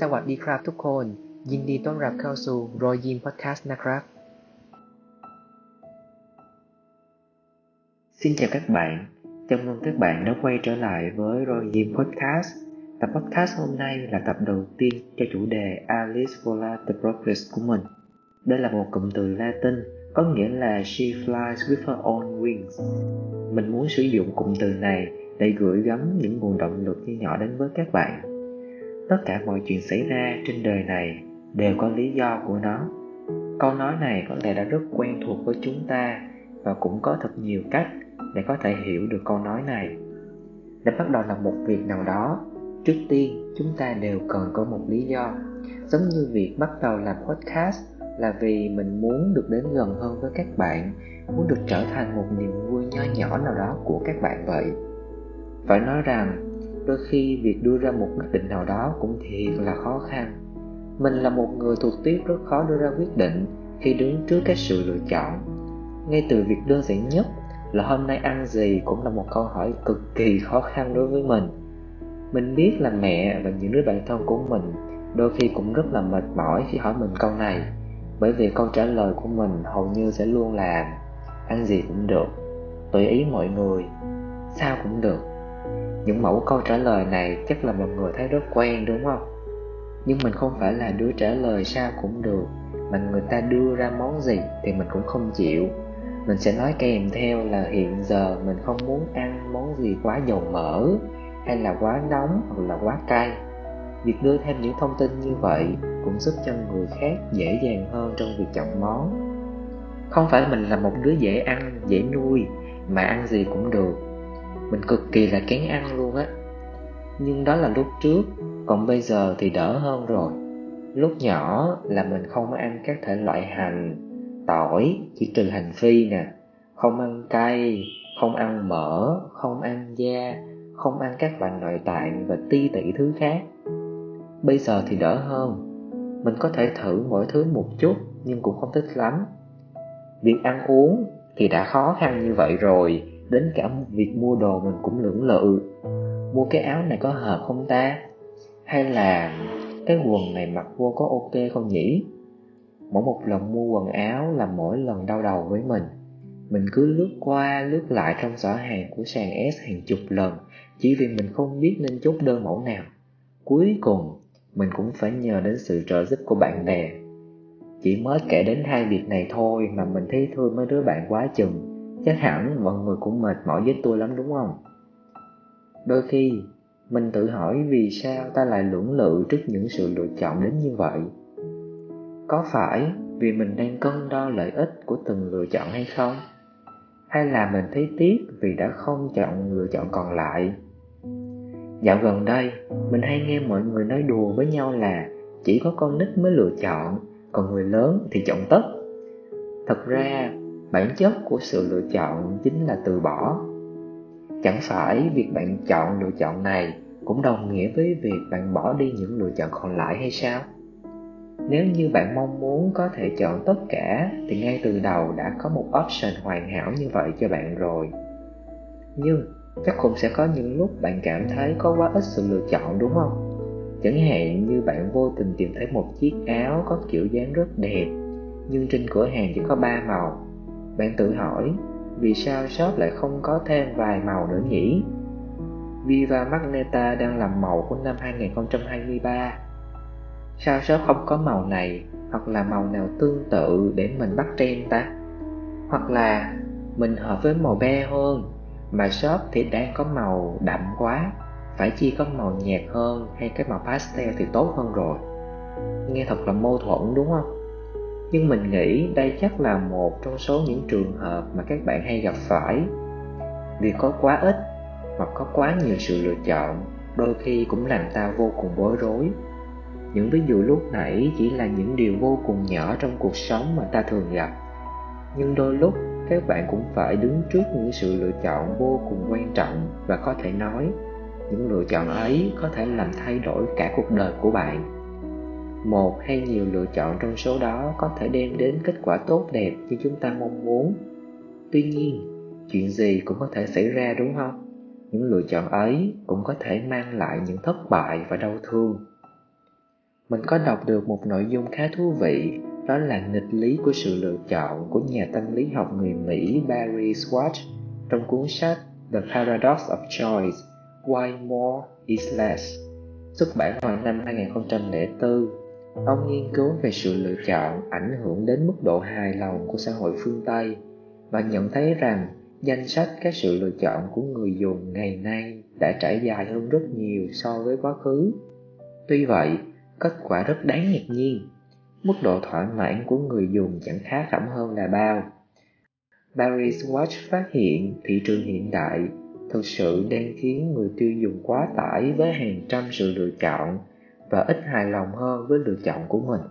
สวัสดีครับทุกคน ยินดีต้อนรับเข้าสู่รอยยิ้มพอดแคสต์นะครับ Xin chào các bạn, chào mừng các bạn đã quay trở lại với Roi Diêm Podcast. Tập podcast hôm nay là tập đầu tiên cho chủ đề Alice Vola the Progress của mình. Đây là một cụm từ Latin có nghĩa là She flies with her own wings. Mình muốn sử dụng cụm từ này để gửi gắm những nguồn động lực như nhỏ đến với các bạn. Tất cả mọi chuyện xảy ra trên đời này đều có lý do của nó. Câu nói này có lẽ đã rất quen thuộc với chúng ta và cũng có thật nhiều cách để có thể hiểu được câu nói này. Để bắt đầu làm một việc nào đó, trước tiên chúng ta đều cần có một lý do. Giống như việc bắt đầu làm podcast là vì mình muốn được đến gần hơn với các bạn, muốn được trở thành một niềm vui nho nhỏ nào đó của các bạn vậy phải nói rằng đôi khi việc đưa ra một quyết định nào đó cũng thiệt là khó khăn. Mình là một người thuộc tiếp rất khó đưa ra quyết định khi đứng trước các sự lựa chọn. Ngay từ việc đơn giản nhất là hôm nay ăn gì cũng là một câu hỏi cực kỳ khó khăn đối với mình. Mình biết là mẹ và những đứa bạn thân của mình đôi khi cũng rất là mệt mỏi khi hỏi mình câu này, bởi vì câu trả lời của mình hầu như sẽ luôn là ăn gì cũng được, tùy ý mọi người, sao cũng được những mẫu câu trả lời này chắc là mọi người thấy rất quen, đúng không? Nhưng mình không phải là đứa trả lời sao cũng được, mà người ta đưa ra món gì thì mình cũng không chịu. Mình sẽ nói kèm theo là hiện giờ mình không muốn ăn món gì quá dầu mỡ, hay là quá nóng hoặc là quá cay. Việc đưa thêm những thông tin như vậy cũng giúp cho người khác dễ dàng hơn trong việc chọn món. Không phải mình là một đứa dễ ăn, dễ nuôi, mà ăn gì cũng được mình cực kỳ là kén ăn luôn á. Nhưng đó là lúc trước, còn bây giờ thì đỡ hơn rồi. Lúc nhỏ là mình không ăn các thể loại hành, tỏi, chỉ trừ hành phi nè. Không ăn cay, không ăn mỡ, không ăn da, không ăn các loại nội tạng và ti tỷ thứ khác. Bây giờ thì đỡ hơn. Mình có thể thử mỗi thứ một chút, nhưng cũng không thích lắm. Việc ăn uống thì đã khó khăn như vậy rồi đến cả việc mua đồ mình cũng lưỡng lự. Mua cái áo này có hợp không ta? Hay là cái quần này mặc vô có ok không nhỉ? Mỗi một lần mua quần áo là mỗi lần đau đầu với mình. Mình cứ lướt qua, lướt lại trong giỏ hàng của sàn S hàng chục lần, chỉ vì mình không biết nên chốt đơn mẫu nào. Cuối cùng, mình cũng phải nhờ đến sự trợ giúp của bạn bè. Chỉ mới kể đến hai việc này thôi mà mình thấy thương mấy đứa bạn quá chừng chắc hẳn mọi người cũng mệt mỏi với tôi lắm, đúng không? Đôi khi, mình tự hỏi vì sao ta lại lưỡng lự trước những sự lựa chọn đến như vậy. Có phải vì mình đang cân đo lợi ích của từng lựa chọn hay không? Hay là mình thấy tiếc vì đã không chọn lựa chọn còn lại? Dạo gần đây, mình hay nghe mọi người nói đùa với nhau là chỉ có con nít mới lựa chọn, còn người lớn thì chọn tất. Thật ra bản chất của sự lựa chọn chính là từ bỏ. Chẳng phải việc bạn chọn lựa chọn này cũng đồng nghĩa với việc bạn bỏ đi những lựa chọn còn lại hay sao? Nếu như bạn mong muốn có thể chọn tất cả, thì ngay từ đầu đã có một option hoàn hảo như vậy cho bạn rồi. Nhưng chắc cũng sẽ có những lúc bạn cảm thấy có quá ít sự lựa chọn, đúng không? Chẳng hạn như bạn vô tình tìm thấy một chiếc áo có kiểu dáng rất đẹp, nhưng trên cửa hàng chỉ có ba màu bạn tự hỏi, vì sao shop lại không có thêm vài màu nữa nhỉ? Viva Magneta đang làm màu của năm 2023 Sao shop không có màu này, hoặc là màu nào tương tự để mình bắt trend ta? Hoặc là mình hợp với màu be hơn, mà shop thì đang có màu đậm quá, phải chi có màu nhạt hơn hay cái màu pastel thì tốt hơn rồi nghe thật là mâu thuẫn, đúng không nhưng mình nghĩ đây chắc là một trong số những trường hợp mà các bạn hay gặp phải. Vì có quá ít hoặc có quá nhiều sự lựa chọn, đôi khi cũng làm ta vô cùng bối rối. Những ví dụ lúc nãy chỉ là những điều vô cùng nhỏ trong cuộc sống mà ta thường gặp. Nhưng đôi lúc, các bạn cũng phải đứng trước những sự lựa chọn vô cùng quan trọng và có thể nói, những lựa chọn ấy có thể làm thay đổi cả cuộc đời của bạn một hay nhiều lựa chọn trong số đó có thể đem đến kết quả tốt đẹp như chúng ta mong muốn. Tuy nhiên, chuyện gì cũng có thể xảy ra đúng không? Những lựa chọn ấy cũng có thể mang lại những thất bại và đau thương. Mình có đọc được một nội dung khá thú vị, đó là nghịch lý của sự lựa chọn của nhà tâm lý học người Mỹ Barry Schwartz trong cuốn sách The Paradox of Choice, Why More is Less, xuất bản vào năm 2004 ông nghiên cứu về sự lựa chọn ảnh hưởng đến mức độ hài lòng của xã hội phương Tây và nhận thấy rằng danh sách các sự lựa chọn của người dùng ngày nay đã trải dài hơn rất nhiều so với quá khứ. Tuy vậy, kết quả rất đáng ngạc nhiên. Mức độ thỏa mãn của người dùng chẳng khá khẩm hơn là bao. Barry Watch phát hiện thị trường hiện đại thực sự đang khiến người tiêu dùng quá tải với hàng trăm sự lựa chọn và ít hài lòng hơn với lựa chọn của mình.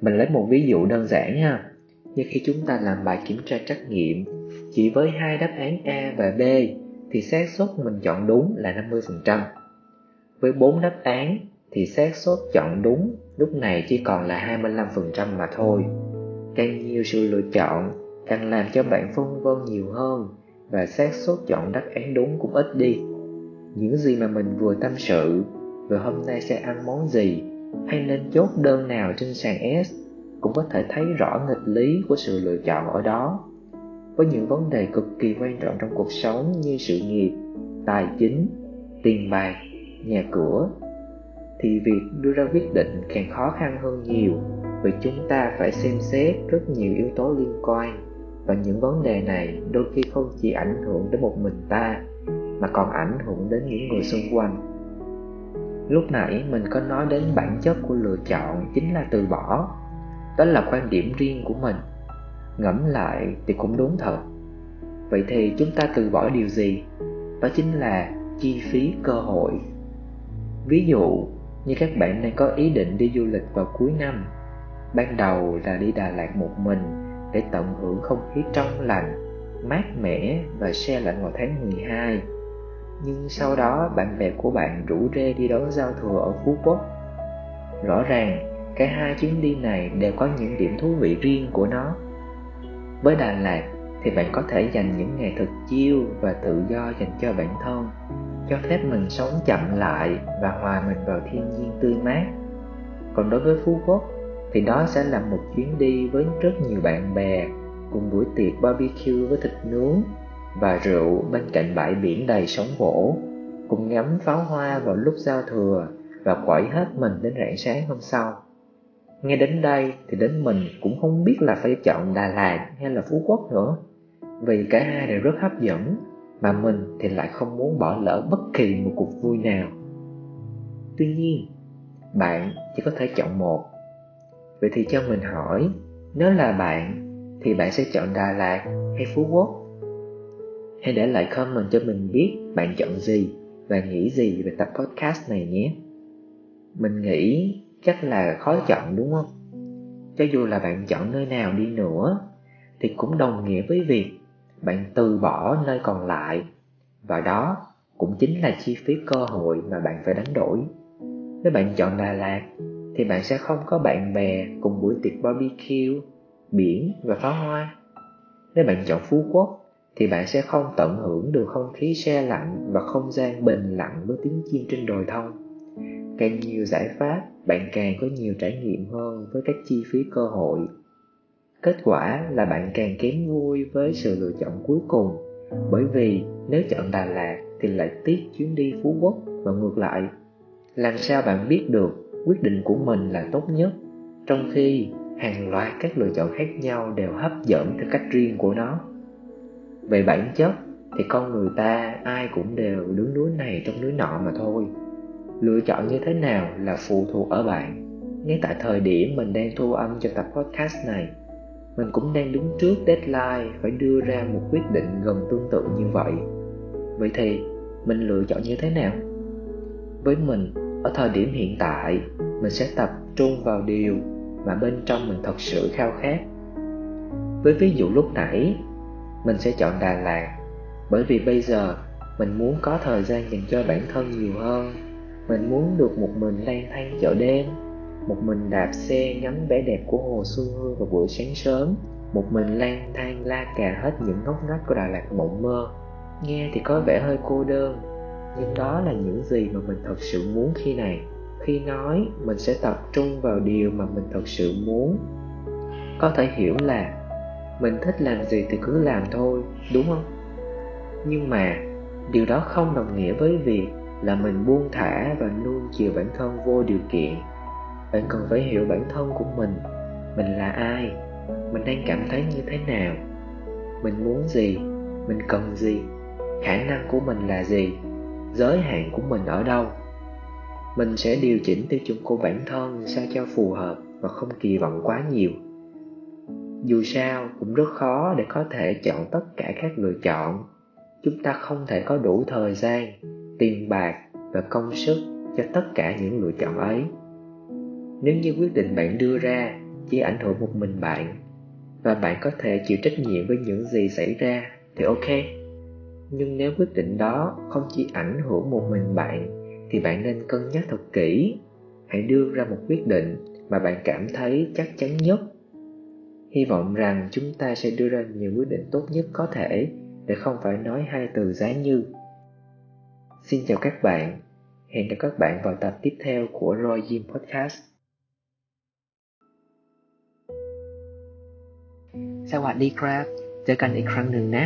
Mình lấy một ví dụ đơn giản ha. Như khi chúng ta làm bài kiểm tra trắc nghiệm, chỉ với hai đáp án A và B, thì xác suất mình chọn đúng là 50%. Với bốn đáp án, thì xác suất chọn đúng lúc này chỉ còn là 25% mà thôi. Càng nhiều sự lựa chọn, càng làm cho bạn phân vân nhiều hơn và xác suất chọn đáp án đúng cũng ít đi. Những gì mà mình vừa tâm sự về hôm nay sẽ ăn món gì? Hay nên chốt đơn nào trên sàn S? Cũng có thể thấy rõ nghịch lý của sự lựa chọn ở đó. Với những vấn đề cực kỳ quan trọng trong cuộc sống như sự nghiệp, tài chính, tiền bạc, nhà cửa thì việc đưa ra quyết định càng khó khăn hơn nhiều vì chúng ta phải xem xét rất nhiều yếu tố liên quan và những vấn đề này đôi khi không chỉ ảnh hưởng đến một mình ta mà còn ảnh hưởng đến những người xung quanh lúc nãy mình có nói đến bản chất của lựa chọn chính là từ bỏ. Đó là quan điểm riêng của mình. Ngẫm lại thì cũng đúng thật. Vậy thì chúng ta từ bỏ điều gì? Đó chính là chi phí cơ hội. Ví dụ, như các bạn đang có ý định đi du lịch vào cuối năm, ban đầu là đi đà lạt một mình để tận hưởng không khí trong lành, mát mẻ và xe lạnh vào tháng 12 nhưng sau đó bạn bè của bạn rủ rê đi đón giao thừa ở Phú Quốc. Rõ ràng, cả hai chuyến đi này đều có những điểm thú vị riêng của nó. Với Đà Lạt thì bạn có thể dành những ngày thật chiêu và tự do dành cho bản thân, cho phép mình sống chậm lại và hòa mình vào thiên nhiên tươi mát. Còn đối với Phú Quốc thì đó sẽ là một chuyến đi với rất nhiều bạn bè cùng buổi tiệc barbecue với thịt nướng và rượu bên cạnh bãi biển đầy sóng vỗ, cùng ngắm pháo hoa vào lúc giao thừa và quẩy hết mình đến rạng sáng hôm sau. Nghe đến đây thì đến mình cũng không biết là phải chọn đà lạt hay là phú quốc nữa, vì cả hai đều rất hấp dẫn, mà mình thì lại không muốn bỏ lỡ bất kỳ một cuộc vui nào. Tuy nhiên, bạn chỉ có thể chọn một. Vậy thì cho mình hỏi, nếu là bạn, thì bạn sẽ chọn đà lạt hay phú quốc? Hãy để lại comment cho mình biết bạn chọn gì và nghĩ gì về tập podcast này nhé. Mình nghĩ chắc là khó chọn đúng không? Cho dù là bạn chọn nơi nào đi nữa thì cũng đồng nghĩa với việc bạn từ bỏ nơi còn lại và đó cũng chính là chi phí cơ hội mà bạn phải đánh đổi. Nếu bạn chọn Đà Lạt thì bạn sẽ không có bạn bè cùng buổi tiệc barbecue, biển và pháo hoa. Nếu bạn chọn Phú Quốc thì bạn sẽ không tận hưởng được không khí xe lạnh và không gian bình lặng với tiếng chim trên đồi thông. Càng nhiều giải pháp, bạn càng có nhiều trải nghiệm hơn với các chi phí cơ hội. Kết quả là bạn càng kém vui với sự lựa chọn cuối cùng, bởi vì nếu chọn Đà Lạt thì lại tiếc chuyến đi Phú Quốc và ngược lại. Làm sao bạn biết được quyết định của mình là tốt nhất, trong khi hàng loạt các lựa chọn khác nhau đều hấp dẫn theo cách riêng của nó về bản chất thì con người ta ai cũng đều đứng núi này trong núi nọ mà thôi. Lựa chọn như thế nào là phụ thuộc ở bạn. Ngay tại thời điểm mình đang thu âm cho tập podcast này, mình cũng đang đứng trước deadline phải đưa ra một quyết định gần tương tự như vậy. Vậy thì mình lựa chọn như thế nào? Với mình, ở thời điểm hiện tại, mình sẽ tập trung vào điều mà bên trong mình thật sự khao khát. Với ví dụ lúc nãy mình sẽ chọn Đà Lạt. Bởi vì bây giờ mình muốn có thời gian dành cho bản thân nhiều hơn. Mình muốn được một mình lang thang chợ đêm, một mình đạp xe ngắm vẻ đẹp của hồ xuân hương vào buổi sáng sớm, một mình lang thang la cà hết những ngóc ngách của Đà Lạt mộng mơ. Nghe thì có vẻ hơi cô đơn, nhưng đó là những gì mà mình thật sự muốn khi này. Khi nói, mình sẽ tập trung vào điều mà mình thật sự muốn. Có thể hiểu là mình thích làm gì thì cứ làm thôi, đúng không? Nhưng mà, điều đó không đồng nghĩa với việc là mình buông thả và nuông chiều bản thân vô điều kiện. Bạn cần phải hiểu bản thân của mình mình là ai, mình đang cảm thấy như thế nào, mình muốn gì, mình cần gì, khả năng của mình là gì, giới hạn của mình ở đâu. Mình sẽ điều chỉnh tiêu chuẩn của bản thân sao cho phù hợp và không kỳ vọng quá nhiều dù sao, cũng rất khó để có thể chọn tất cả các lựa chọn. Chúng ta không thể có đủ thời gian, tiền bạc và công sức cho tất cả những lựa chọn ấy. Nếu như quyết định bạn đưa ra chỉ ảnh hưởng một mình bạn và bạn có thể chịu trách nhiệm với những gì xảy ra thì ok. Nhưng nếu quyết định đó không chỉ ảnh hưởng một mình bạn thì bạn nên cân nhắc thật kỹ. Hãy đưa ra một quyết định mà bạn cảm thấy chắc chắn nhất hy vọng rằng chúng ta sẽ đưa ra nhiều quyết định tốt nhất có thể để không phải nói hai từ giá như xin chào các bạn hẹn gặp các bạn vào tập tiếp theo của Roy Jim Podcast สวัสดีครับ เจอกันอีกครั้งหนึ่งนะ